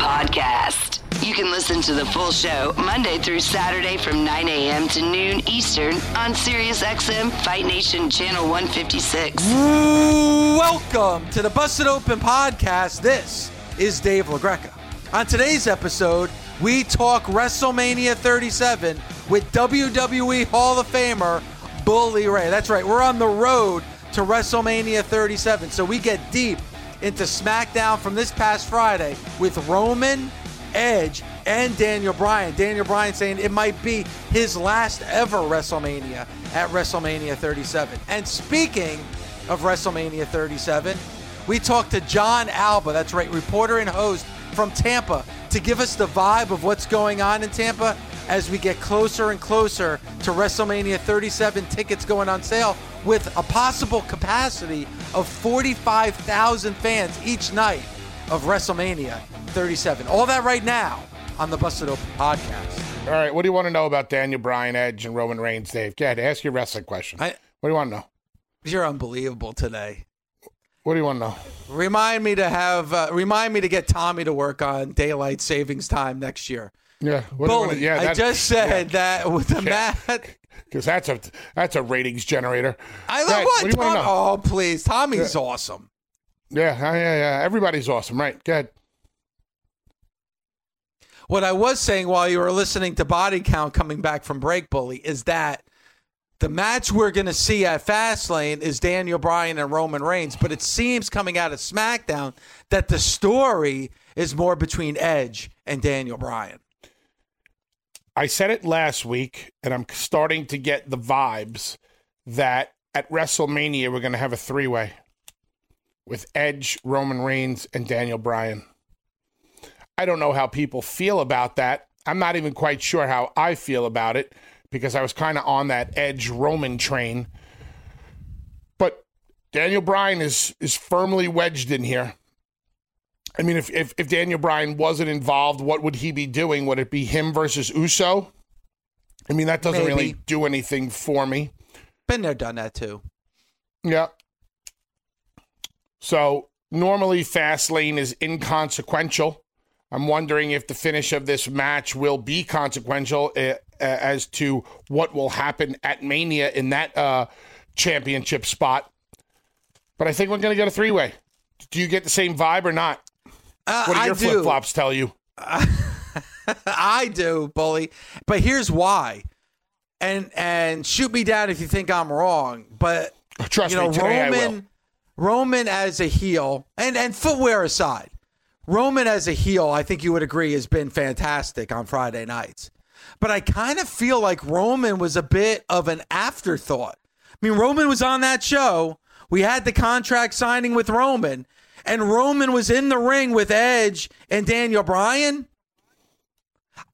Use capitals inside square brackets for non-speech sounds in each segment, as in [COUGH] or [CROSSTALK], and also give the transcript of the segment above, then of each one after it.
Podcast. You can listen to the full show Monday through Saturday from 9 a.m. to noon Eastern on SiriusXM Fight Nation Channel 156. Welcome to the Busted Open Podcast. This is Dave LaGreca. On today's episode, we talk WrestleMania 37 with WWE Hall of Famer Bully Ray. That's right, we're on the road to WrestleMania 37. So we get deep into SmackDown from this past Friday with Roman, Edge, and Daniel Bryan. Daniel Bryan saying it might be his last ever WrestleMania at WrestleMania 37. And speaking of WrestleMania 37, we talked to Jon Alba, that's right, reporter and host from Tampa, to give us the vibe of what's going on in Tampa as we get closer and closer to WrestleMania 37 tickets going on sale with a possible capacity of 45,000 fans each night of WrestleMania 37. All that right now on the Busted Open podcast. All right, what do you want to know about Daniel Bryan, Edge, and Roman Reigns, Dave? Go ahead, ask your wrestling question. I- what do you want to know? You're unbelievable today. What do you want to know? Remind me to have uh, remind me to get Tommy to work on daylight savings time next year. Yeah, what do you wanna- Bully, yeah, I just said yeah. that with the Yeah. mat. because [LAUGHS] that's a that's a ratings generator. I love ahead, what, what Tom- Oh, please. Tommy's awesome. Yeah, yeah, yeah, yeah. Everybody's awesome, right? Go ahead. What I was saying while you were listening to Body Count coming back from break, Bully, is that the match we're going to see at Fastlane is Daniel Bryan and Roman Reigns, but it seems coming out of SmackDown that the story is more between Edge and Daniel Bryan. I said it last week, and I'm starting to get the vibes that at WrestleMania we're going to have a three way with Edge, Roman Reigns, and Daniel Bryan. I don't know how people feel about that. I'm not even quite sure how I feel about it because I was kind of on that Edge Roman train. But Daniel Bryan is is firmly wedged in here. I mean, if, if if Daniel Bryan wasn't involved, what would he be doing? Would it be him versus Uso? I mean, that doesn't really do anything for me. Been there, done that too. Yeah. So normally Fastlane is inconsequential. I'm wondering if the finish of this match will be consequential uh, uh, as to what will happen at Mania in that uh, championship spot. But I think we're going to get a three way. Do you get the same vibe or not? Uh, What do I your do. flip flops tell you? [LAUGHS] I do, bully. But here's why. And and shoot me down if you think I'm wrong. But Trust you know, me, today I will. Roman Roman as a heel, and and footwear aside, Roman as a heel, I think you would agree has been fantastic on Friday nights. But I kind of feel like Roman was a bit of an afterthought. I mean, Roman was on that show. We had the contract signing with Roman, and Roman was in the ring with Edge and Daniel Bryan.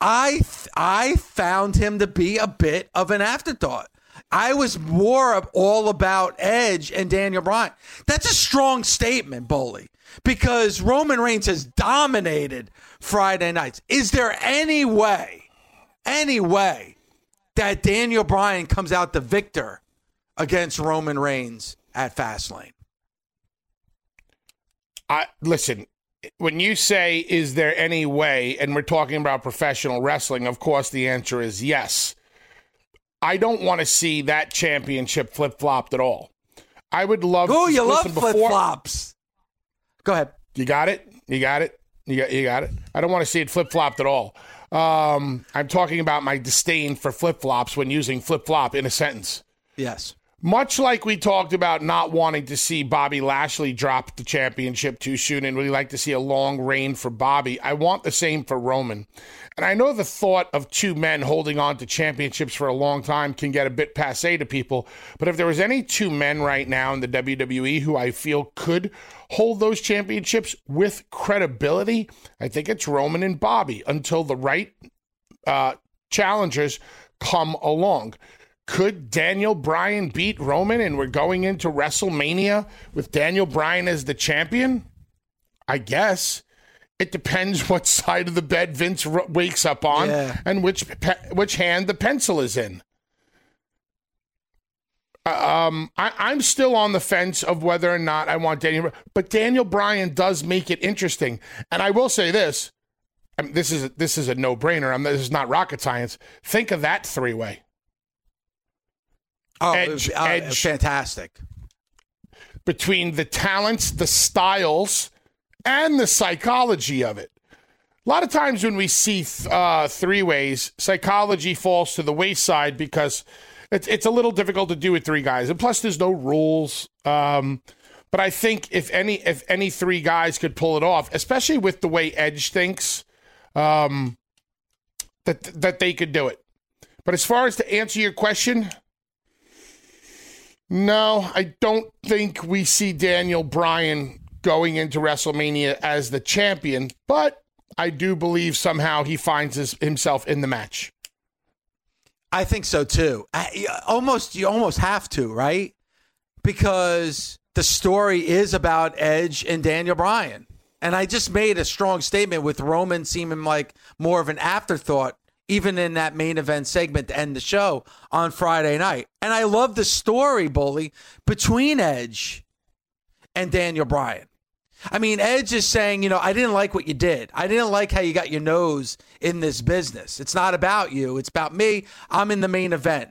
I th- I found him to be a bit of an afterthought. I was more all about Edge and Daniel Bryan. That's a strong statement, Bully, because Roman Reigns has dominated Friday nights. Is there any way, any way that Daniel Bryan comes out the victor against Roman Reigns at Fastlane? I listen. When you say, "Is there any way?" and we're talking about professional wrestling, of course the answer is yes. I don't want to see that championship flip flopped at all. I would love. Oh, you love flip-flops. Go ahead. You got it. You got it. You got. You got it. I don't want to see it flip flopped at all. Um, I'm talking about my disdain for flip flops when using flip flop in a sentence. Yes. Much like we talked about not wanting to see Bobby Lashley drop the championship too soon and really like to see a long reign for Bobby, I want the same for Roman. And I know the thought of two men holding on to championships for a long time can get a bit passe to people, but if there was any two men right now in the WWE who I feel could hold those championships with credibility, I think it's Roman and Bobby until the right uh, challengers come along. Could Daniel Bryan beat Roman and we're going into WrestleMania with Daniel Bryan as the champion? I guess. It depends [LAUGHS] what side of the bed Vince r- wakes up on Yeah. and which pe- which hand the pencil is in. Uh, Um, I, I'm still on the fence of whether or not I want Daniel, but Daniel Bryan does make it interesting. And I will say this: I mean, this is this is a no brainer. This is not rocket science. Think of that three way. Oh, Edge- uh, Edge. fantastic. between the talents, the styles, and the psychology of it. A lot of times when we see uh, three ways, psychology falls to the wayside because it's, it's a little difficult to do with three guys, and plus there's no rules. Um, but I think if any if any three guys could pull it off, especially with the way Edge thinks, um, that that they could do it. But as far as to answer your question, no, I don't think we see Daniel Bryan going into WrestleMania as the champion, but I do believe somehow he finds his, himself in the match. I think so too. I, almost, you almost have to, right? Because the story is about Edge and Daniel Bryan. And I just made a strong statement with Roman seeming like more of an afterthought, even in that main event segment to end the show on Friday night. And I love the story, Bully, between Edge and Daniel Bryan. I mean, Edge is saying, you know, I didn't like what you did. I didn't like how you got your nose in this business. It's not about you. It's about me. I'm in the main event.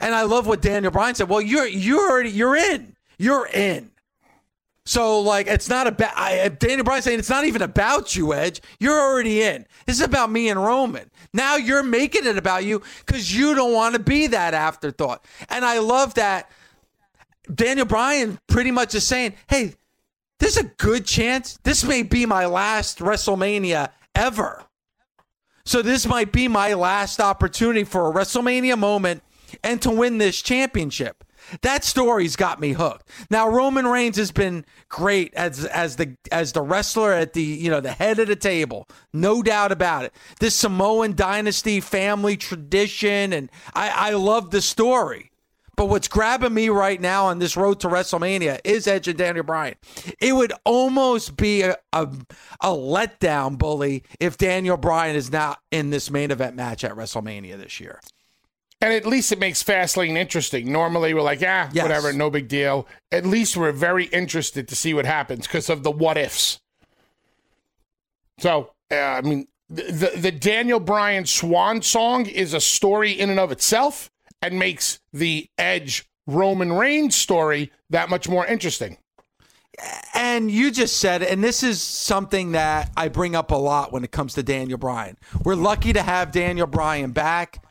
And I love what Daniel Bryan said. Well, you're you're already you're in. You're in. So like it's not about I, uh, Daniel Bryan saying it's not even about you, Edge. You're already in. This is about me and Roman. Now you're making it about you because you don't want to be that afterthought. And I love that Daniel Bryan pretty much is saying, hey, there's a good chance this may be my last WrestleMania ever. So this might be my last opportunity for a WrestleMania moment and to win this championship. That story's got me hooked. Now Roman Reigns has been great as as the as the wrestler at the you know the head of the table, no doubt about it. This Samoan dynasty, family tradition, and I, I love the story. But what's grabbing me right now on this road to WrestleMania is Edge and Daniel Bryan. It would almost be a, a, a letdown, bully, if Daniel Bryan is not in this main event match at WrestleMania this year. And at least it makes Fastlane interesting. Normally we're like, ah, Yes. whatever, no big deal. At least we're very interested to see what happens because of the what ifs. So, uh, I mean, the, the, the Daniel Bryan swan song is a story in and of itself and makes the Edge Roman Reigns story that much more interesting. And you just said, and this is something that I bring up a lot when it comes to Daniel Bryan. We're lucky to have Daniel Bryan back.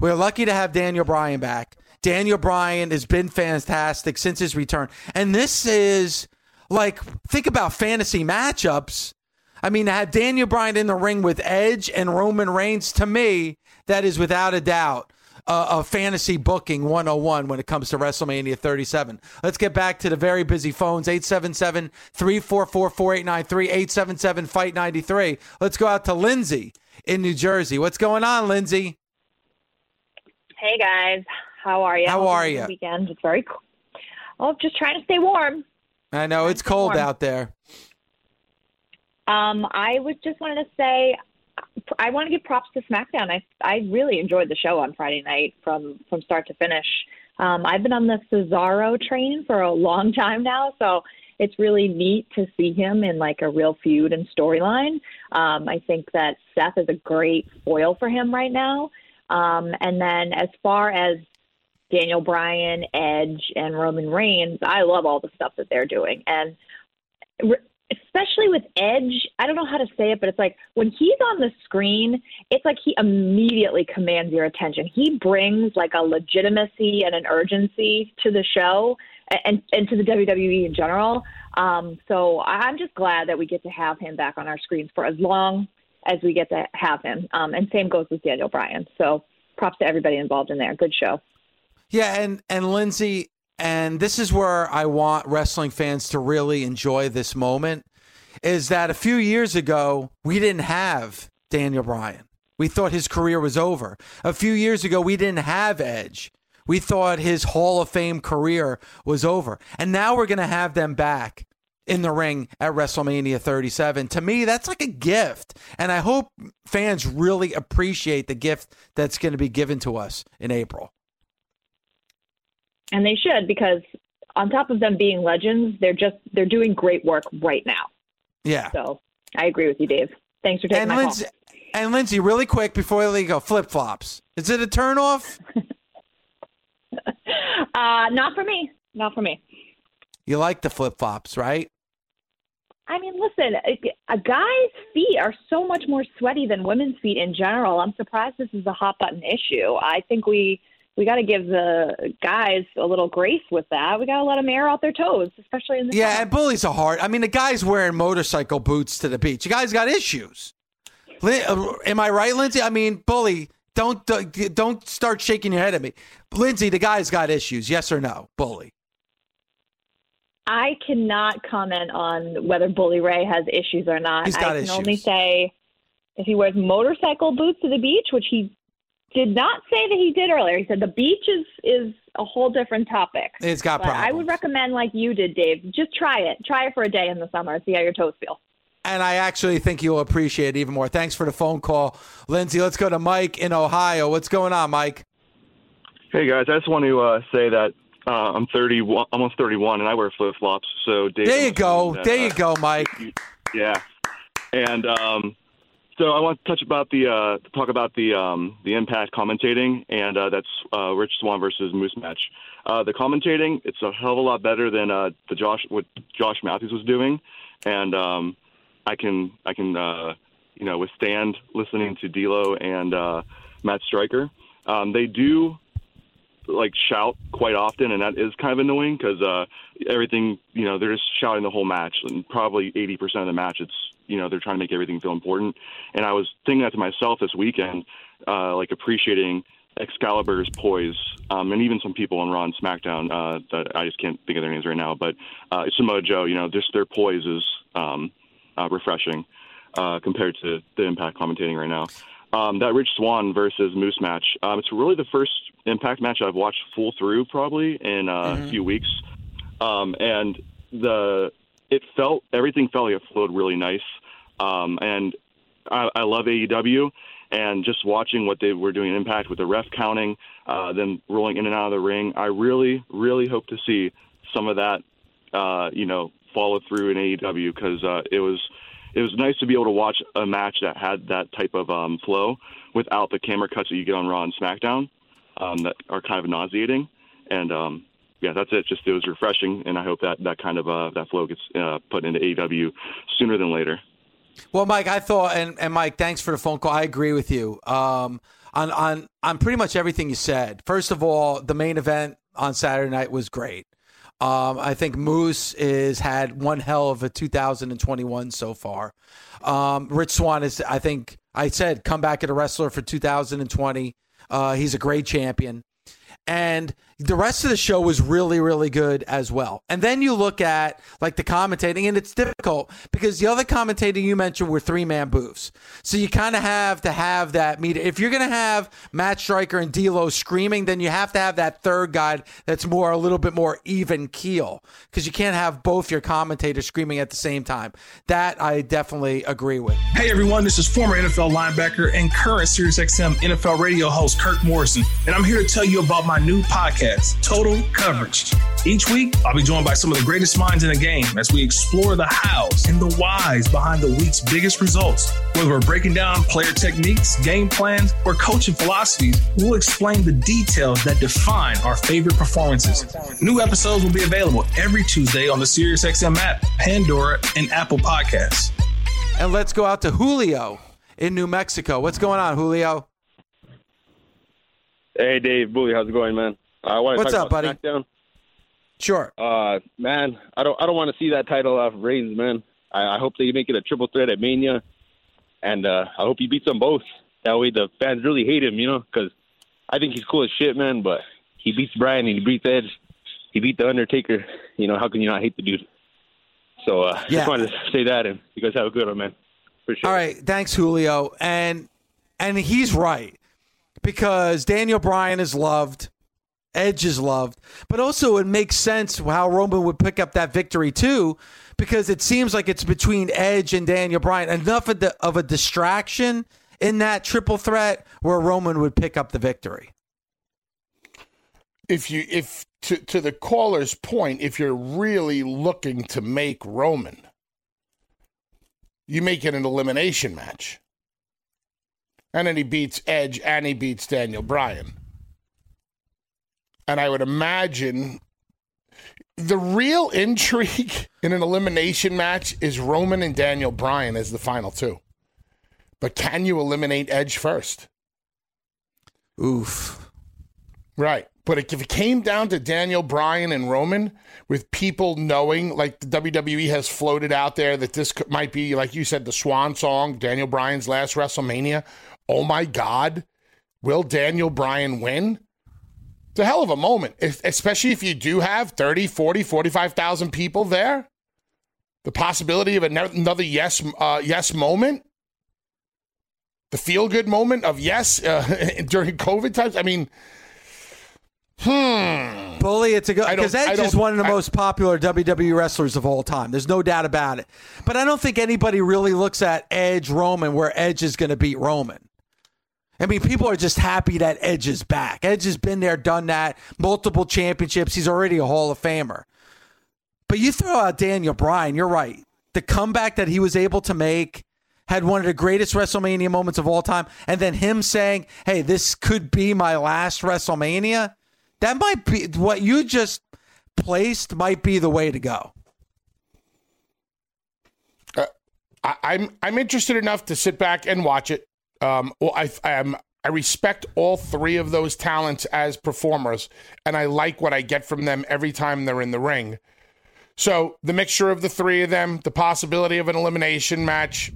We're lucky to have Daniel Bryan back. Daniel Bryan has been fantastic since his return. And this is like, think about fantasy matchups. I mean, to have Daniel Bryan in the ring with Edge and Roman Reigns, to me, that is without a doubt uh, a fantasy booking 101 when it comes to WrestleMania 37. Let's get back to the very busy phones 877 344 4893 877 Fight 93. Let's go out to Lindsay in New Jersey. What's going on, Lindsay? Hey guys, how are you? How are it's a ya? good Weekend. It's very cool. Oh, just trying to stay warm. I know it's cold warm. out there. Um, I was just wanted to say, I want to give props to SmackDown. I I really enjoyed the show on Friday night from from start to finish. Um, I've been on the Cesaro train for a long [LAUGHS] time now, so it's really neat to see him in like a real feud and storyline. Um, I think that Seth is a great foil for him right now. Um, and then as far as Daniel Bryan, Edge, and Roman Reigns, I love all the stuff that they're doing. And re- especially with Edge, I don't know how to say it, but it's like when he's on the screen, it's like he immediately commands your attention. He brings like a legitimacy and an urgency to the show and and to the WWE in general. Um, so I'm just glad that we get to have him back on our screens for as long as we get to have him. Um, and same goes with Daniel Bryan. So props to everybody involved in there. Good show. Yeah, and and Lindsay, and this is where I want wrestling fans to really enjoy this moment is that a few years ago, we didn't have Daniel Bryan. We thought his career was over. A few years ago, we didn't have Edge. We thought his Hall of Fame career was over. And now we're going to have them back in the ring at WrestleMania 37. To me, that's like a gift. And I hope fans really appreciate the gift that's going to be given to us in April. And they should because on top of them being legends, they're just they're doing great work right now. Yeah. So I agree with you, Dave. Thanks for taking and my Lindsay, call. And Lindsay, really quick before we go, flip flops. Is it a turnoff? [LAUGHS] uh, not for me. Not for me. You like the flip flops, right? I mean, listen, a guy's feet are so much more sweaty than women's feet in general. I'm surprised this is a hot button issue. I think we we got to give the guys a little grace with that. We got to let them air out their toes, especially in the yeah. And bullies are hard. I mean, the guy's wearing motorcycle boots to the beach. The guy's got issues. Uh, am I right, Lindsay? I mean, bully, don't don't start shaking your head at me, Lindsay. The guy's got issues. Yes or no, bully? I cannot comment on whether Bully Ray has issues or not. He's got I can issues. only say if he wears motorcycle boots to the beach, which he did not say that he did earlier. He said the beach is is a whole different topic. It's got but problems. I would recommend, like you did, Dave, just try it. Try it for a day in the summer. See how your toes feel. And I actually think you'll appreciate it even more. Thanks for the phone call, Lindsay. Let's go to Mike in Ohio. What's going on, Mike? Hey guys, I just want to uh, say that uh, I'm 30, almost 31, and I wear flip flops. So Dave, there you go, that, there you uh, go, Mike. Yeah, and um, so I want to touch about the uh, talk about the um, the impact commentating, and uh, that's uh, Rich Swann versus Moose match. Uh, the commentating, it's a hell of a lot better than uh, the Josh what Josh Matthews was doing, and um, I can I can uh, you know withstand listening to D'Lo and uh, Matt Striker. Um, they do like shout quite often, and that is kind of annoying because uh, everything you know they're just shouting the whole match, and probably eighty percent of the match it's you know they're trying to make everything feel important. And I was thinking that to myself this weekend, uh, like appreciating Excalibur's poise, um, and even some people on Raw and SmackDown uh, that I just can't think of their names right now, but uh, Samoa Joe, you know, just their poise is um, uh, refreshing uh, compared to the Impact commentating right now. Um, that Rich Swann versus Moose match, um, it's really the first Impact match I've watched full through probably in uh, Mm-hmm. a few weeks, um, and the it felt everything felt like it flowed really nice, um, and I, I love AEW. And just watching what they were doing in Impact with the ref counting, uh, them rolling in and out of the ring, I really, really hope to see some of that, uh, you know, follow through in AEW because uh, it was it was nice to be able to watch a match that had that type of um, flow without the camera cuts that you get on Raw and SmackDown um, that are kind of nauseating. And um, yeah, that's it. Just it was refreshing, and I hope that that kind of uh, that flow gets uh, put into AEW sooner than later. Well, Mike, I thought, and, and Mike, thanks for the phone call. I agree with you um, on on on pretty much everything you said. First of all, the main event on Saturday night was great. Um, I think Moose is had one hell of a 2021 so far. Um, Rich Swann is, I think, I said, come back at a wrestler for 2020. Uh, he's a great champion. And the rest of the show was really, really good as well. And then you look at like the commentating, and it's difficult because the other commentating you mentioned were three man booths. So you kind of have to have that meet. If you're going to have Matt Striker and D'Lo screaming, then you have to have that third guy that's more a little bit more even keel because you can't have both your commentators screaming at the same time. That I definitely agree with. Hey everyone, this is former NFL linebacker and current SiriusXM NFL radio host Kirk Morrison, and I'm here to tell you about my new podcast podcast, Total Coverage. Each week, I'll be joined by some of the greatest minds in the game as we explore the hows and the whys behind the week's biggest results. Whether we're breaking down player techniques, game plans, or coaching philosophies, we'll explain the details that define our favorite performances. New episodes will be available every Tuesday on the SiriusXM app, Pandora, and Apple Podcasts. And let's go out to Julio in New Mexico. What's going on, Julio? Hey, Dave, Bully, how's it going, man? I want to What's talk up, about buddy? SmackDown. Sure. Uh, man, I don't, I don't want to see that title off Reigns, man. I, I hope they make it a triple threat at Mania, and uh, I hope he beats them both. That way, the fans really hate him, you know, because I think he's cool as shit, man. But he beats Bryan and he beats Edge. He beat the Undertaker. You know, how can you not hate the dude? So, uh, Yeah. just wanted to say that, and you guys have a good one, man. Sure. All right, thanks, Julio. And and he's right because Daniel Bryan is loved, Edge is loved, but also it makes sense how Roman would pick up that victory too, because it seems like it's between Edge and Daniel Bryan enough of, the, of a distraction in that triple threat where Roman would pick up the victory. if you if to to the caller's point, if you're really looking to make Roman, you make it an elimination match. And then he beats Edge and he beats Daniel Bryan. And I would imagine the real [LAUGHS] intrigue in an elimination match is Roman and Daniel Bryan as the final two. But can you eliminate Edge first? Oof. Right. But if it came down to Daniel Bryan and Roman, with people knowing, like the WWE has floated out there, that this might be, like you said, the swan song, Daniel Bryan's last WrestleMania. Oh my God. Will Daniel Bryan win? It's a hell of a moment, es- especially if you do have 30, 40, 45,000 people there. The possibility of another yes, uh, yes moment. The feel good moment of yes uh, [LAUGHS] during COVID times. I mean, Hmm. Bully, it's a good because Edge is one of the I- most popular WWE wrestlers of all time. There's no doubt about it. But I don't think anybody really looks at Edge Roman where Edge is going to beat Roman. I mean, people are just happy that Edge is back. Edge has been there, done that, multiple championships. He's already a Hall of Famer. But you throw out Daniel Bryan, you're right. The comeback that he was able to make had one of the greatest WrestleMania moments of all time. And then him saying, hey, this could be my last WrestleMania. That might be what you just placed, might be the way to go. Uh, I, I'm I'm interested enough to sit back and watch it. Um, well, I I'm, I respect all three of those talents as performers, and I like what I get from them every time they're in the ring. So the mixture of the three of them, the possibility of an elimination match,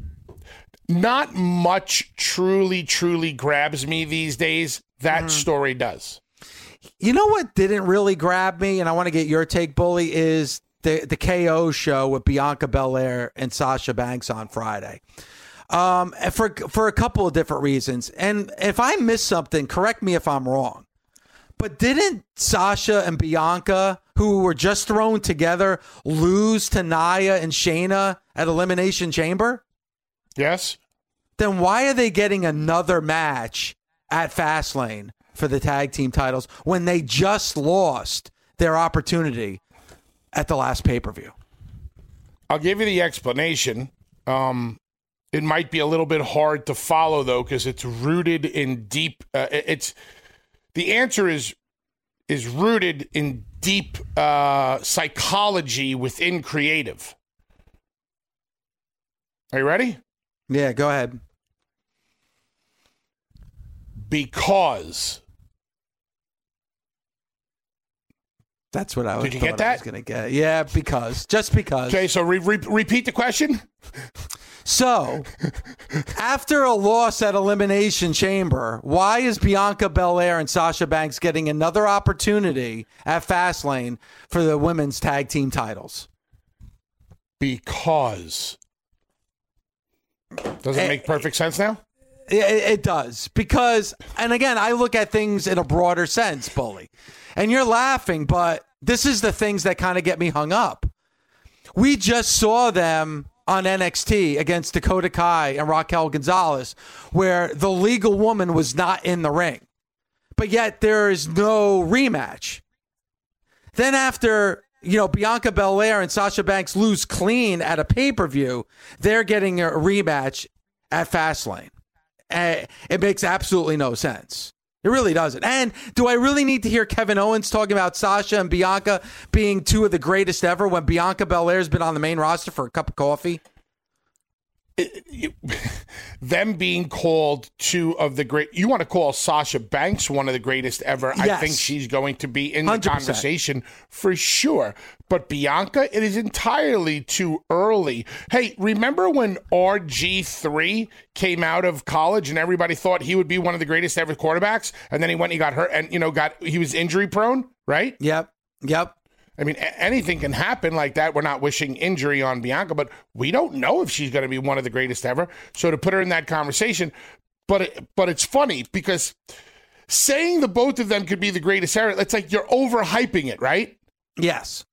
not much truly truly grabs me these days. That story does. You know what didn't really grab me, and I want to get your take, Bully, is the the KO show with Bianca Belair and Sasha Banks on Friday. Um, for for a couple of different reasons. And if I missed something, correct me if I'm wrong. But didn't Sasha and Bianca, who were just thrown together, lose to Nia and Shayna at Elimination Chamber? Yes. Then why are they getting another match at Fastlane for the tag team titles when they just lost their opportunity at the last pay per view? I'll give you the explanation. Um, it might be a little bit hard to follow though, because it's rooted in deep. Uh, it's the answer is is rooted in deep uh, psychology within creative. Are you ready? Yeah, go ahead. Because That's what I was. Did you get thought I was gonna get. Yeah, because just because. okay, so re- re- repeat the question. [LAUGHS] So, after a loss at Elimination Chamber, why is Bianca Belair and Sasha Banks getting another opportunity at Fastlane for the women's tag team titles? Because does it Eh, make perfect sense now? It, it does because, and again, I look at things in a broader sense, bully. And you're laughing, but this is the things that kind of get me hung up. We just saw them on NXT against Dakota Kai and Raquel Gonzalez, where the legal woman was not in the ring, but yet there is no rematch. Then after you know Bianca Belair and Sasha Banks lose clean at a pay per view, they're getting a rematch at Fastlane. Uh, it makes absolutely no sense. It really doesn't. And do I really need to hear Kevin Owens talking about Sasha and Bianca being two of the greatest ever when Bianca Belair's been on the main roster for a cup of coffee? [LAUGHS] them being called two of the great you want to call Sasha Banks one of the greatest ever. Yes. I think she's going to be in the 100%. conversation for sure. But Bianca it is entirely too early. Hey remember when RG3 came out of college and everybody thought he would be one of the greatest ever quarterbacks? And then he went he got hurt and you know got he was injury prone right? Yep. Yep I mean, anything can happen like that. We're not wishing injury on Bianca, but we don't know if she's going to be one of the greatest ever. So to put her in that conversation, but it, but it's funny because saying the both of them could be the greatest ever, it's like you're overhyping it, right? Yes.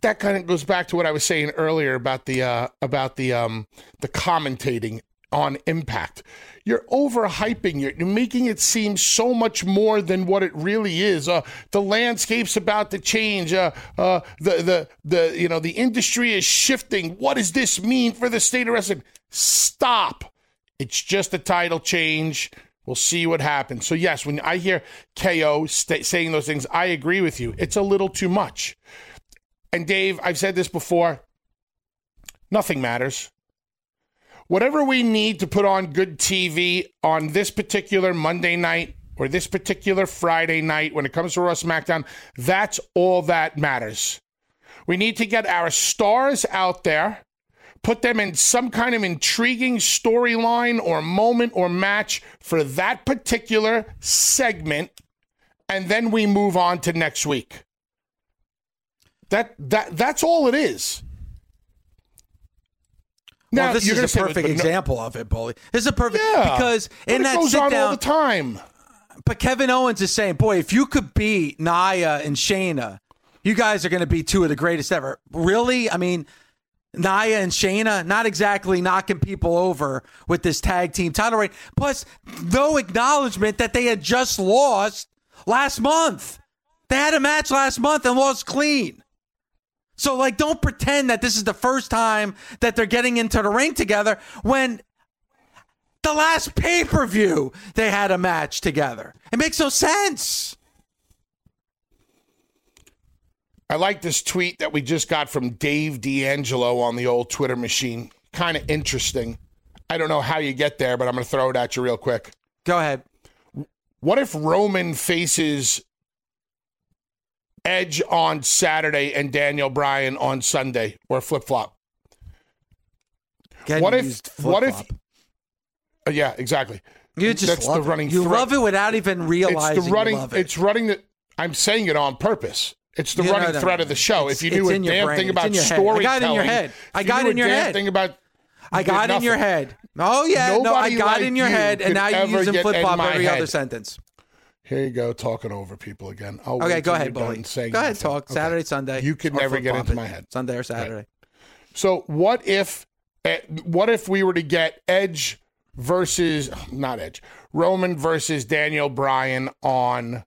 That kind of goes back to what I was saying earlier about the uh, about the um, the commentating on Impact. You're overhyping it. You're making it seem so much more than what it really is. Uh, the landscape's about to change. Uh, uh, the the the you know the industry is shifting. What does this mean for the state of wrestling? Stop. It's just a title change. We'll see what happens. So yes, when I hear KO st- saying those things, I agree with you. It's a little too much. And Dave, I've said this before. Nothing matters whatever we need to put on good TV on this particular Monday night or this particular Friday night when it comes to Raw SmackDown, that's all that matters. We need to get our stars out there, put them in some kind of intriguing storyline or moment or match for that particular segment, and then we move on to next week. That that that's all it is. Now, well, this is a perfect example no, of it, Bully. This is a perfect yeah, because in that goes sit on down, all the time. But Kevin Owens is saying, "Boy, if you could beat Nia and Shayna, you guys are going to be two of the greatest ever." Really? I mean, Nia and Shayna, not exactly knocking people over with this tag team title reign. Plus, no acknowledgement that they had just lost last month. They had a match last month and lost clean. So, like, don't pretend that this is the first time that they're getting into the ring together when the last pay per view they had a match together. It makes no sense. I like this tweet that we just got from Dave D'Angelo on the old Twitter machine. Kind of interesting. I don't know how you get there, but I'm going to throw it at you real quick. Go ahead. What if Roman faces Edge on Saturday and Daniel Bryan on Sunday, or flip flop. What if? What if? Uh, yeah, exactly. You just That's love the running. It. You love it without even realizing. It's the running. It. It's running the. I'm saying it on purpose. It's the running no, thread of the show. It's, if you knew a damn brain. thing about storytelling, I got in your head. I got in your head. Thing about I got in your head. Oh yeah, Nobody no, I got like in your head, and now you use flip flop every head. other sentence. Here you go, talking over people again. I'll okay, go ahead, Bully. Go ahead, nothing. talk. Okay. Saturday, Sunday. You could never get into my head. Sunday or Saturday. Right. So what if, eh, what if we were to get Edge versus not Edge, Roman versus Daniel Bryan on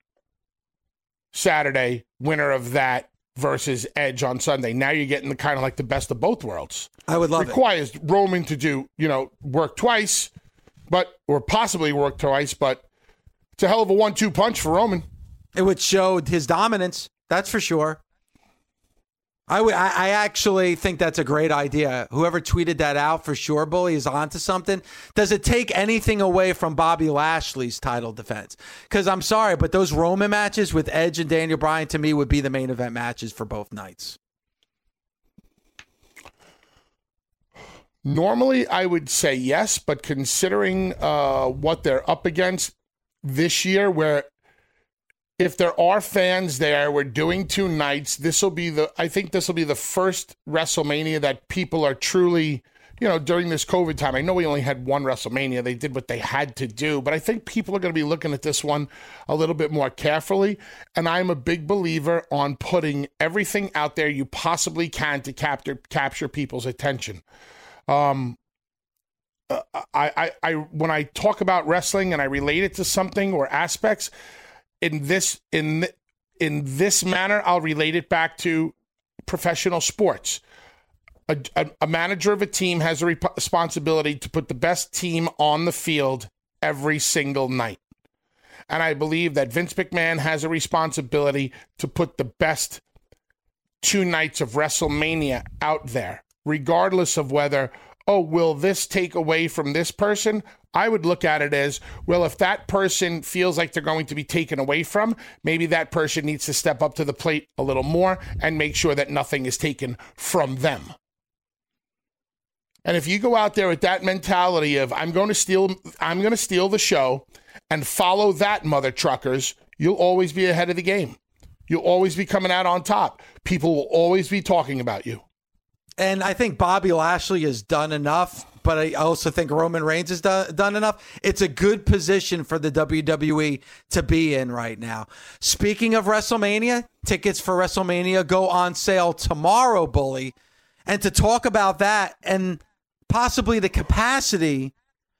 Saturday, winner of that versus Edge on Sunday. Now you're getting the kind of like the best of both worlds. I would love requires it. Requires Roman to do, you know, work twice, but or possibly work twice, but it's a hell of a one-two punch for Roman. It would show his dominance. That's for sure. I, w- I actually think that's a great idea. Whoever tweeted that out for sure, Bully, is onto something. Does it take anything away from Bobby Lashley's title defense? Because I'm sorry, but those Roman matches with Edge and Daniel Bryan to me would be the main event matches for both nights. Normally, I would say yes, but considering uh, what they're up against, this year where if there are fans there, we're doing two nights. This will be the I think this will be the first WrestleMania that people are truly, you know, during this COVID time. I know we only had one WrestleMania. They did what they had to do, but I think people are going to be looking at this one a little bit more carefully, and I'm a big believer on putting everything out there you possibly can to capture capture people's attention. Um, I, I, I, when I talk about wrestling and I relate it to something or aspects in this, in in this manner, I'll relate it back to professional sports. A, a, a manager of a team has a rep- responsibility to put the best team on the field every single night. And I believe that Vince McMahon has a responsibility to put the best two nights of WrestleMania out there, regardless of whether, oh, will this take away from this person? I would look at it as, well, if that person feels like they're going to be taken away from, maybe that person needs to step up to the plate a little more and make sure that nothing is taken from them. And if you go out there with that mentality of I'm going to steal I'm going to steal the show and follow that mother truckers, you'll always be ahead of the game. You'll always be coming out on top. People will always be talking about you. And I think Bobby Lashley has done enough, but I also think Roman Reigns has done, done enough. It's a good position for the WWE to be in right now. Speaking of WrestleMania, tickets for WrestleMania go on sale tomorrow, Bully. And to talk about that and possibly the capacity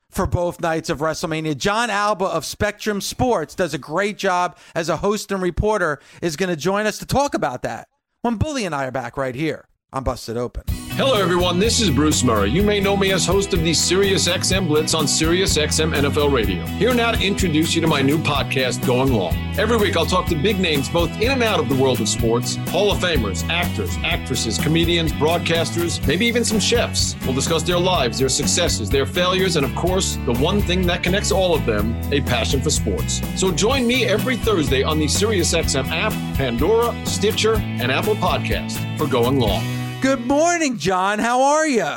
for both nights of WrestleMania. Jon Alba of Spectrum Sports does a great job as a host and reporter, is going to join us to talk about that when Bully and I are back right here on Busted Open. Hello, everyone. This is Bruce Murray. You may know me as host of the Sirius XM Blitz on Sirius XM NFL Radio. Here now to introduce you to my new podcast, Going Long. Every week, I'll talk to big names both in and out of the world of sports Hall of Famers, actors, actresses, comedians, broadcasters, maybe even some chefs. We'll discuss their lives, their successes, their failures, and of course, the one thing that connects all of them a passion for sports. So join me every Thursday on the Sirius XM app, Pandora, Stitcher, and Apple Podcast for Going Long. Good morning, Jon. How are you?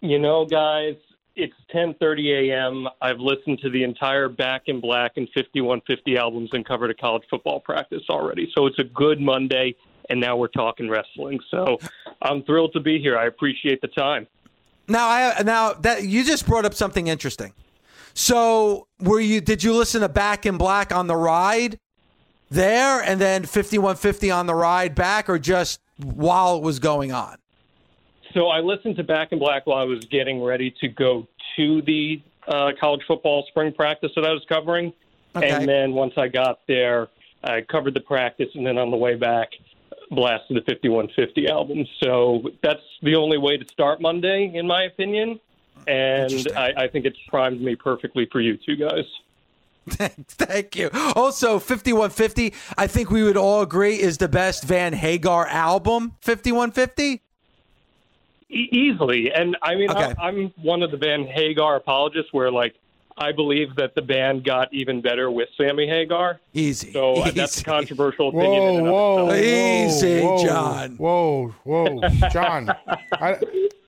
You know, guys, it's 10:30 a.m. I've listened to the entire Back in Black and 5150 albums and covered a college football practice already. So it's a good Monday, and now we're talking wrestling. So I'm thrilled to be here. I appreciate the time. Now, I now that you just brought up something interesting. So, were you? Did you listen to Back in Black on the ride there, and then 5150 on the ride back, or just while it was going on? So I listened to Back in Black while I was getting ready to go to the uh, college football spring practice that I was covering. Okay. And then once I got there, I covered the practice, and then on the way back, blasted the 5150 album. So that's the only way to start Monday, in my opinion. And I, I think it's primed me perfectly for you two guys. [LAUGHS] Thank you. Also, 5150, I think we would all agree is the best Van Hagar album, 5150. E- easily. And I mean, Okay. I, I'm one of the Van Hagar apologists where, like, I believe that the band got even better with Sammy Hagar. Easy. So uh, that's a controversial opinion. in Whoa, whoa. Easy, whoa, Jon. Whoa, whoa, Jon. [LAUGHS] I,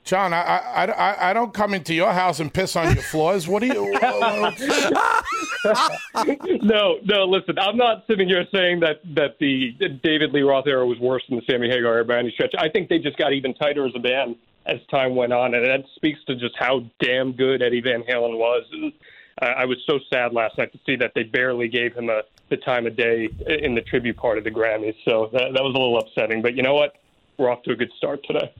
Jon, I, I, I, I don't come into your house and piss on your floors. What do you? [LAUGHS] no, no. Listen, I'm not sitting here saying that that the David Lee Roth era was worse than the Sammy Hagar era by any stretch. I think they just got even tighter as a band as time went on, and that speaks to just how damn good Eddie Van Halen was. And I I was so sad last night to see that they barely gave him a, the time of day in the tribute part of the Grammys. So that, that was a little upsetting. But you know what? We're off to a good start today.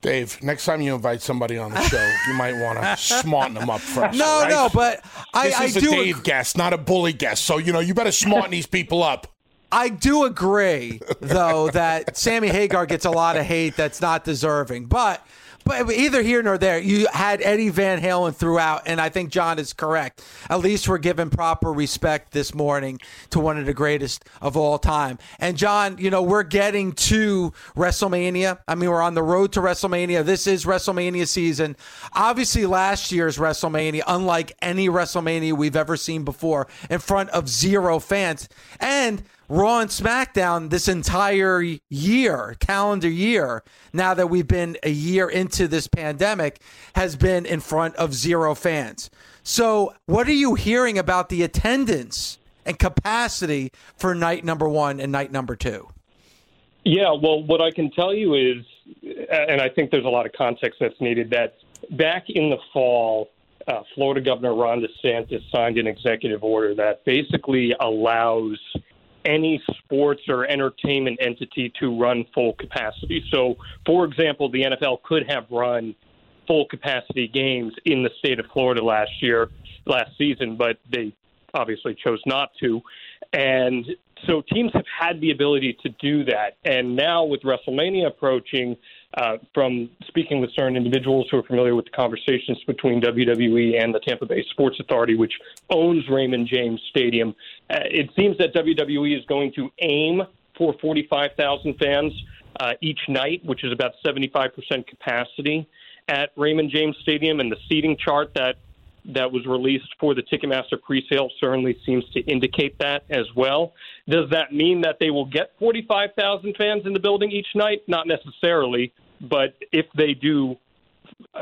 Dave, next time you invite somebody on the show, you might want to smarten them up first. No, right? no, but I, this I is a do. Dave guest, not a bully guest. So you know you better smarten these people up. I do agree, though, that Sammy Hagar gets a lot of hate that's not deserving. But but either here nor there, you had Eddie Van Halen throughout, and I think Jon is correct. At least we're giving proper respect this morning to one of the greatest of all time. And Jon, you know, we're getting to WrestleMania. I mean, we're on the road to WrestleMania. This is WrestleMania season. Obviously, last year's WrestleMania, unlike any WrestleMania we've ever seen before, in front of zero fans. And Raw and SmackDown this entire year, calendar year, now that we've been a year into this pandemic, has been in front of zero fans. So, what are you hearing about the attendance and capacity for night number one and night number two? Yeah, well, what I can tell you is, and I think there's a lot of context that's needed, that back in the fall, uh, Florida Governor Ron DeSantis signed an executive order that basically allows any sports or entertainment entity to run full capacity. So, for example, the NFL could have run full capacity games in the state of Florida last year, last season, but they obviously chose not to. And so teams have had the ability to do that. And now with WrestleMania approaching, uh, from speaking with certain individuals who are familiar with the conversations between WWE and the Tampa Bay Sports Authority, which owns Raymond James Stadium, uh, it seems that WWE is going to aim for 45,000 fans uh, each night, which is about 75% capacity at Raymond James Stadium. And the seating chart that that was released for the Ticketmaster presale certainly seems to indicate that as well. Does that mean that they will get 45,000 fans in the building each night? Not necessarily, but if they do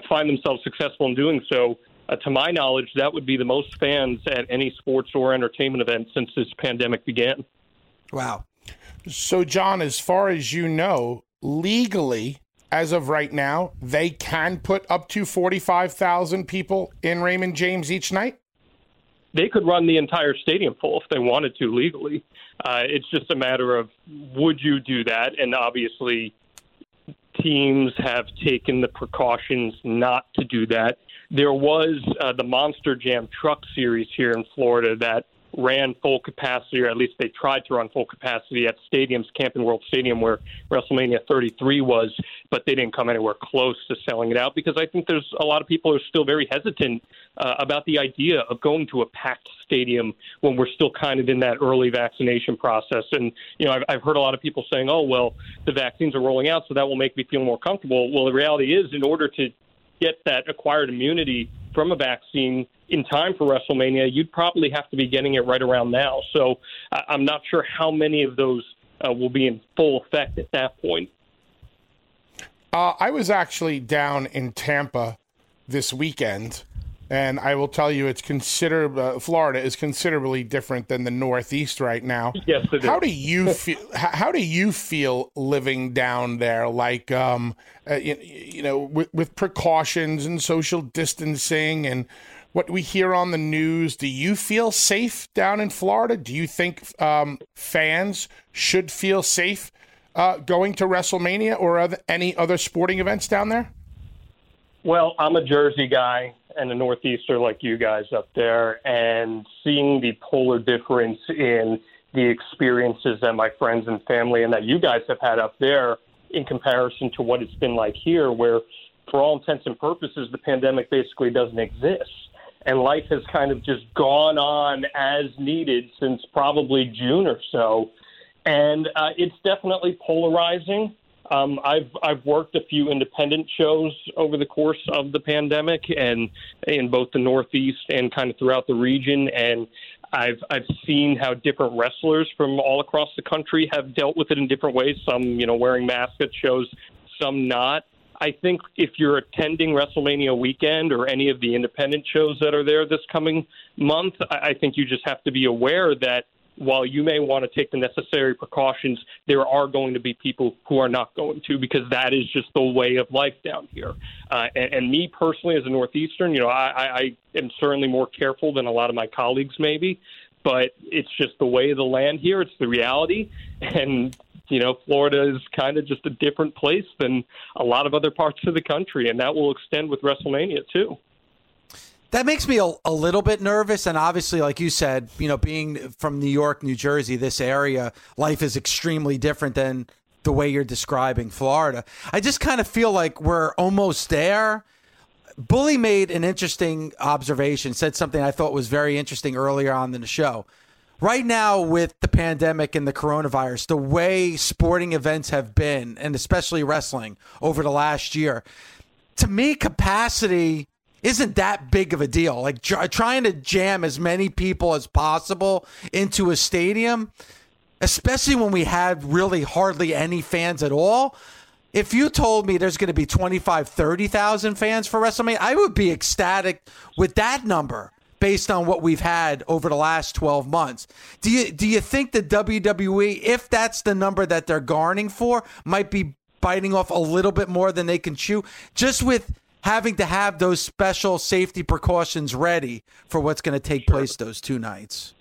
find themselves successful in doing so, uh, to my knowledge, that would be the most fans at any sports or entertainment event since this pandemic began. Wow. So, Jon, as far as you know, legally, as of right now, they can put up to 45,000 people in Raymond James each night? They could run the entire stadium full if they wanted to legally. Uh, it's just a matter of would you do that? And obviously, teams have taken the precautions not to do that. There was uh, the Monster Jam Truck Series here in Florida that ran full capacity, or at least they tried to run full capacity at stadiums, Camping World Stadium, where WrestleMania 33 was, but they didn't come anywhere close to selling it out because I think there's a lot of people are still very hesitant uh, about the idea of going to a packed stadium when we're still kind of in that early vaccination process. And, you know, I've, I've heard a lot of people saying, oh, well, the vaccines are rolling out, so that will make me feel more comfortable. Well, the reality is, in order to get that acquired immunity from a vaccine in time for WrestleMania, you'd probably have to be getting it right around now. So I'm not sure how many of those uh, will be in full effect at that point. Uh, I was actually down in Tampa this weekend, and I will tell you, it's considerable. Uh, Florida is considerably different than the Northeast right now. Yes, it how is. do you feel? how do you feel living down there? Like, um, uh, you, you know, with, with precautions and social distancing and what we hear on the news. Do you feel safe down in Florida? Do you think um, fans should feel safe uh, going to WrestleMania or other, any other sporting events down there? Well, I'm a Jersey guy and a Northeaster like you guys up there, and seeing the polar difference in the experiences that my friends and family and that you guys have had up there in comparison to what it's been like here, where for all intents and purposes, the pandemic basically doesn't exist and life has kind of just gone on as needed since probably June or so. And uh, it's definitely polarizing. Um, I've I've worked a few independent shows over the course of the pandemic, and in both the Northeast and kind of throughout the region, and I've I've seen how different wrestlers from all across the country have dealt with it in different ways. Some you know wearing masks at shows, some not. I think if you're attending WrestleMania weekend or any of the independent shows that are there this coming month, I think you just have to be aware that while you may want to take the necessary precautions, there are going to be people who are not going to because that is just the way of life down here. Uh, and, and me personally, as a Northeastern, you know, I, I am certainly more careful than a lot of my colleagues, maybe. But it's just the way of the land here. It's the reality, and you know, Florida is kind of just a different place than a lot of other parts of the country, and that will extend with WrestleMania too. That makes me a, a, little bit nervous. And obviously, like you said, you know, being from New York, New Jersey, this area, life is extremely different than the way you're describing Florida. I just kind of feel like we're almost there. Bully made an interesting observation, said something I thought was very interesting earlier on in the show right now with the pandemic and the coronavirus, the way sporting events have been, and especially wrestling over the last year, to me, capacity isn't that big of a deal. Like tr- trying to jam as many people as possible into a stadium, especially when we had really hardly any fans at all. If you told me there's going to be 25, 30,000 fans for WrestleMania, I would be ecstatic with that number based on what we've had over the last 12 months. Do you do you think the WWE, if that's the number that they're garnering for, might be biting off a little bit more than they can chew just with having to have those special safety precautions ready for what's going to take place those two nights?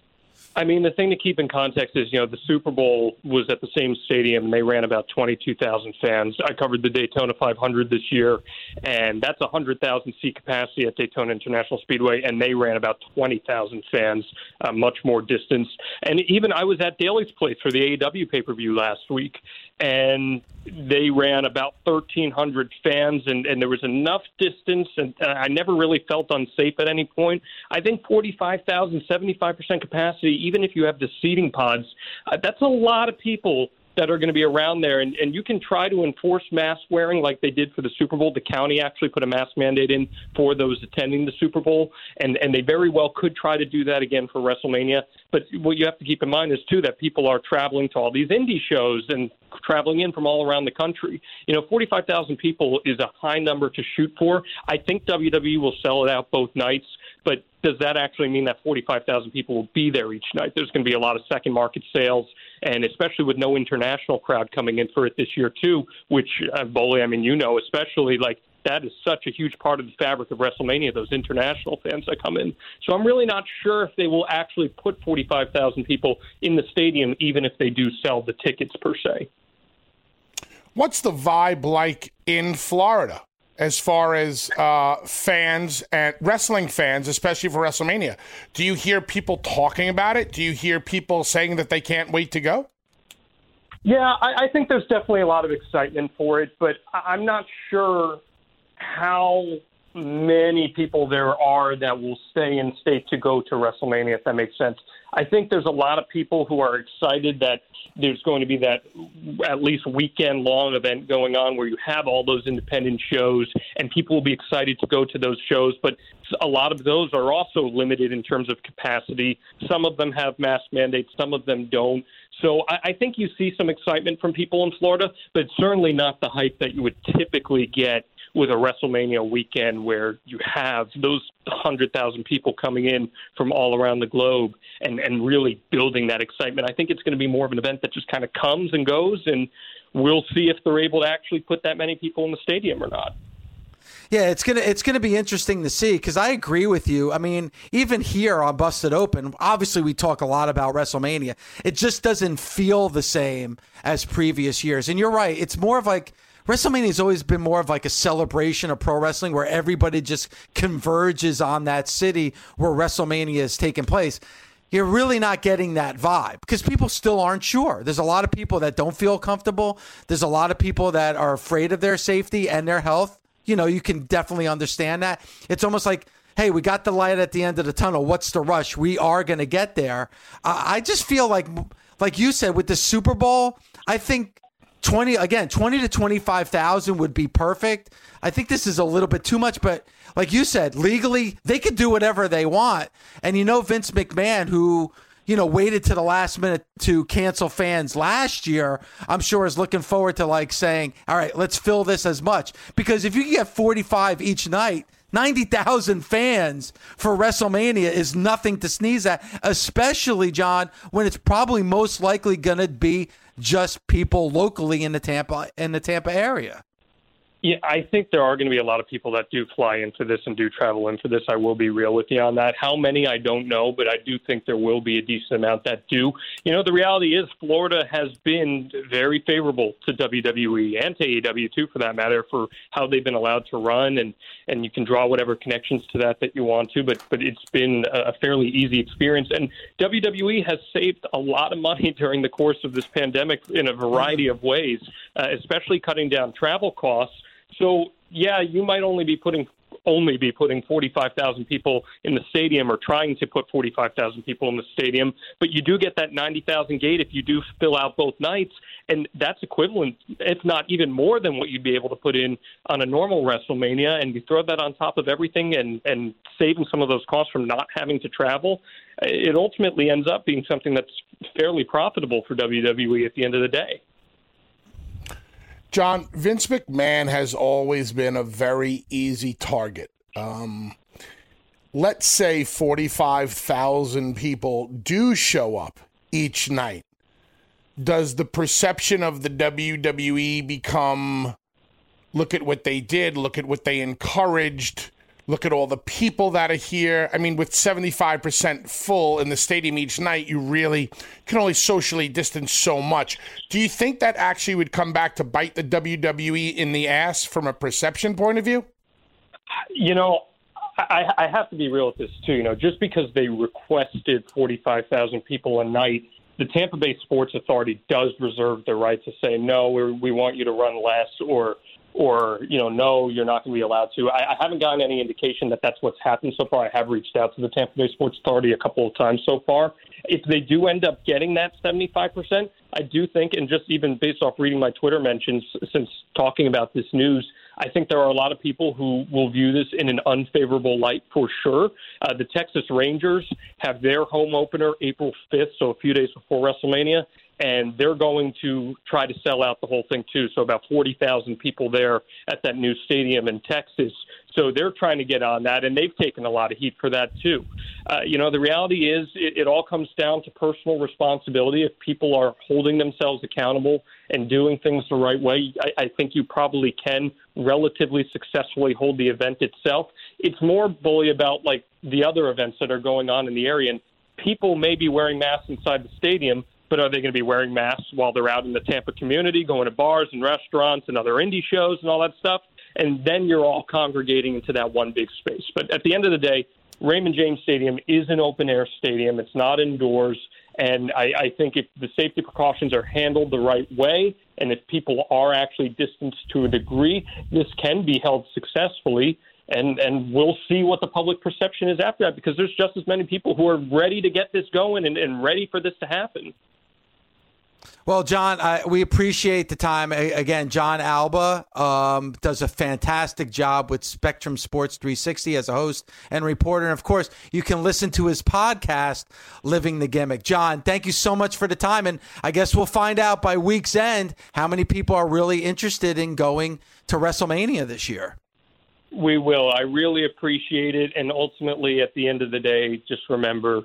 I mean, the thing to keep in context is, you know, the Super Bowl was at the same stadium, and they ran about 22,000 fans. I covered the Daytona 500 this year, and that's a 100,000 seat capacity at Daytona International Speedway, and they ran about 20,000 fans, uh, much more distance. And even I was at Daily's place for the AEW pay per view last week, and they ran about 1,300 fans, and, and there was enough distance, and uh, I never really felt unsafe at any point. I think 45,000, 75% capacity, even if you have the seating pods, uh, that's a lot of people that are going to be around there. And, and you can try to enforce mask wearing like they did for the Super Bowl. The county actually put a mask mandate in for those attending the Super Bowl, and, and they very well could try to do that again for WrestleMania. But what you have to keep in mind is, too, that people are traveling to all these indie shows and traveling in from all around the country. You know, 45,000 people is a high number to shoot for. I think WWE will sell it out both nights. But does that actually mean that 45,000 people will be there each night? There's going to be a lot of second market sales, and especially with no international crowd coming in for it this year too. Which, uh, Bully, I mean, you know, especially like that is such a huge part of the fabric of WrestleMania, those international fans that come in. So I'm really not sure if they will actually put 45,000 people in the stadium, even if they do sell the tickets per se. What's the vibe like in Florida? As far as uh, fans and wrestling fans, especially for WrestleMania. Do you hear people talking about it? Do you hear people saying that they can't wait to go? Yeah, I, I think there's definitely a lot of excitement for it, but I'm not sure how many people there are that will stay in state to go to WrestleMania, if that makes sense. I think there's a lot of people who are excited that there's going to be that at least weekend long event going on where you have all those independent shows and people will be excited to go to those shows. But a lot of those are also limited in terms of capacity. Some of them have mask mandates, some of them don't. So I, I think you see some excitement from people in Florida, but certainly not the hype that you would typically get with a WrestleMania weekend where you have those 100,000 people coming in from all around the globe and, and really building that excitement. I think it's going to be more of an event that just kind of comes and goes, and we'll see if they're able to actually put that many people in the stadium or not. Yeah, it's gonna it's gonna be interesting to see because I agree with you. I mean, even here on Busted Open, obviously we talk a lot about WrestleMania. It just doesn't feel the same as previous years. And you're right; it's more of like WrestleMania has always been more of like a celebration of pro wrestling where everybody just converges on that city where WrestleMania is taking place. You're really not getting that vibe because people still aren't sure. There's a lot of people that don't feel comfortable. There's a lot of people that are afraid of their safety and their health. You know, you can definitely understand that. It's almost like, hey, we got the light at the end of the tunnel. What's the rush? We are going to get there. I just feel like, like you said, with the Super Bowl, I think 20 again 20 to 25,000 would be perfect. I think this is a little bit too much but like you said legally they could do whatever they want. And you know Vince McMahon who you know waited to the last minute to cancel fans last year, I'm sure is looking forward to like saying, "All right, let's fill this as much." Because if you get 45 each night, 90,000 fans for WrestleMania is nothing to sneeze at, especially, Jon, when it's probably most likely going to be just people locally in the Tampa in the Tampa area. Yeah, I think there are going to be a lot of people that do fly into this and do travel in for this. I will be real with you on that. How many, I don't know, but I do think there will be a decent amount that do. You know, the reality is Florida has been very favorable to WWE and to AEW, too, for that matter, for how they've been allowed to run. And, and you can draw whatever connections to that that you want to, but, but it's been a fairly easy experience. And WWE has saved a lot of money [LAUGHS] during the course of this pandemic in a variety of ways, uh, especially cutting down travel costs so yeah, you might only be putting only be putting 45,000 people in the stadium or trying to put 45,000 people in the stadium, but you do get that 90,000 gate if you do fill out both nights, and that's equivalent, if not even more than what you'd be able to put in on a normal WrestleMania. And you throw that on top of everything and and saving some of those costs from not having to travel, it ultimately ends up being something that's fairly profitable for WWE at the end of the day. Jon, Vince McMahon has always been a very easy target. Um, let's say 45,000 people do show up each night. Does the perception of the WWE become look at what they did, look at what they encouraged, Look at all the people that are here. I mean, with 75% full in the stadium each night, you really can only socially distance so much. Do you think that actually would come back to bite the WWE in the ass from a perception point of view? You know, I, I have to be real with this too. You know, just because they requested 45,000 people a night, the Tampa Bay Sports Authority does reserve the right to say no. We, we want you to run less, or or you know, no, you're not going to be allowed to. I, I haven't gotten any indication that that's what's happened so far. I have reached out to the Tampa Bay Sports Authority a couple of times so far. If they do end up getting that 75%, I do think, and just even based off reading my Twitter mentions since talking about this news, I think there are a lot of people who will view this in an unfavorable light for sure. Uh, the Texas Rangers have their home opener April 5th, so a few days before WrestleMania and they're going to try to sell out the whole thing too. So about 40,000 people there at that new stadium in Texas. So they're trying to get on that, and they've taken a lot of heat for that too. Uh, you know, the reality is it, it all comes down to personal responsibility. If people are holding themselves accountable and doing things the right way, I, I think you probably can relatively successfully hold the event itself. It's more bully about like the other events that are going on in the area, and people may be wearing masks inside the stadium but are they going to be wearing masks while they're out in the Tampa community, going to bars and restaurants and other indie shows and all that stuff? And then you're all congregating into that one big space. But at the end of the day, Raymond James Stadium is an open air stadium. It's not indoors. And I, I think if the safety precautions are handled the right way, and if people are actually distanced to a degree, this can be held successfully. And and we'll see what the public perception is after that, because there's just as many people who are ready to get this going and, and ready for this to happen. Well, Jon, I, we appreciate the time. Again, Jon Alba um, does a fantastic job with Spectrum Sports 360 as a host and reporter. And of course, you can listen to his podcast, Living the Gimmick. Jon, thank you so much for the time. And I guess we'll find out by week's end how many people are really interested in going to WrestleMania this year. We will. I really appreciate it. And ultimately, at the end of the day, just remember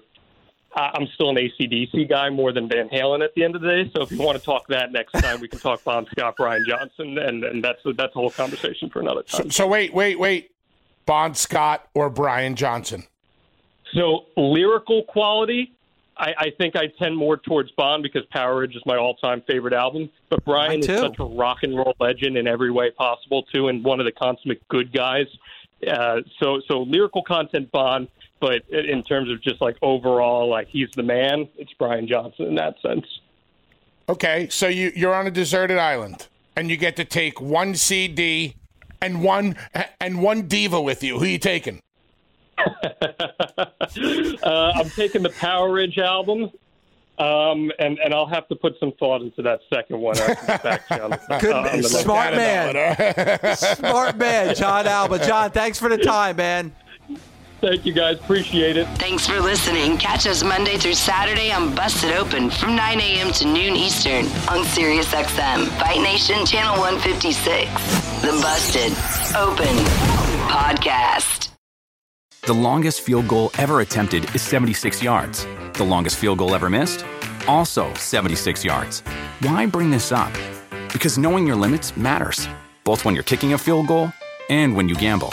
I'm still an ACDC guy more than Van Halen at the end of the day. So if you want to talk that next time, we can talk Bon Scott, Brian Johnson, and, and that's that's a whole conversation for another time. So, so wait, wait, wait, Bon Scott or Brian Johnson? So lyrical quality, I, I think I tend more towards Bon because Powerage is my all-time favorite album. But Brian is such a rock and roll legend in every way possible too, and one of the consummate good guys. Uh, so so lyrical content, Bon but in terms of just like overall, like he's the man. It's Brian Johnson in that sense. Okay, so you you're on a deserted island, and you get to take one CD and one and one diva with you. Who are you taking? [LAUGHS] uh, I'm taking the Powerage album. Um, and, and I'll have to put some thought into that second one. Back Good, uh, smart man, [LAUGHS] smart man, Jon Alba. Jon, thanks for the time, man. Thank you, guys. Appreciate it. Thanks for listening. Catch us Monday through Saturday on Busted Open from 9 a.m. to noon Eastern on SiriusXM, Fight Nation Channel 156. The Busted Open Podcast. The longest field goal ever attempted is 76 yards. The longest field goal ever missed? Also 76 yards. Why bring this up? Because knowing your limits matters, both when you're kicking a field goal and when you gamble.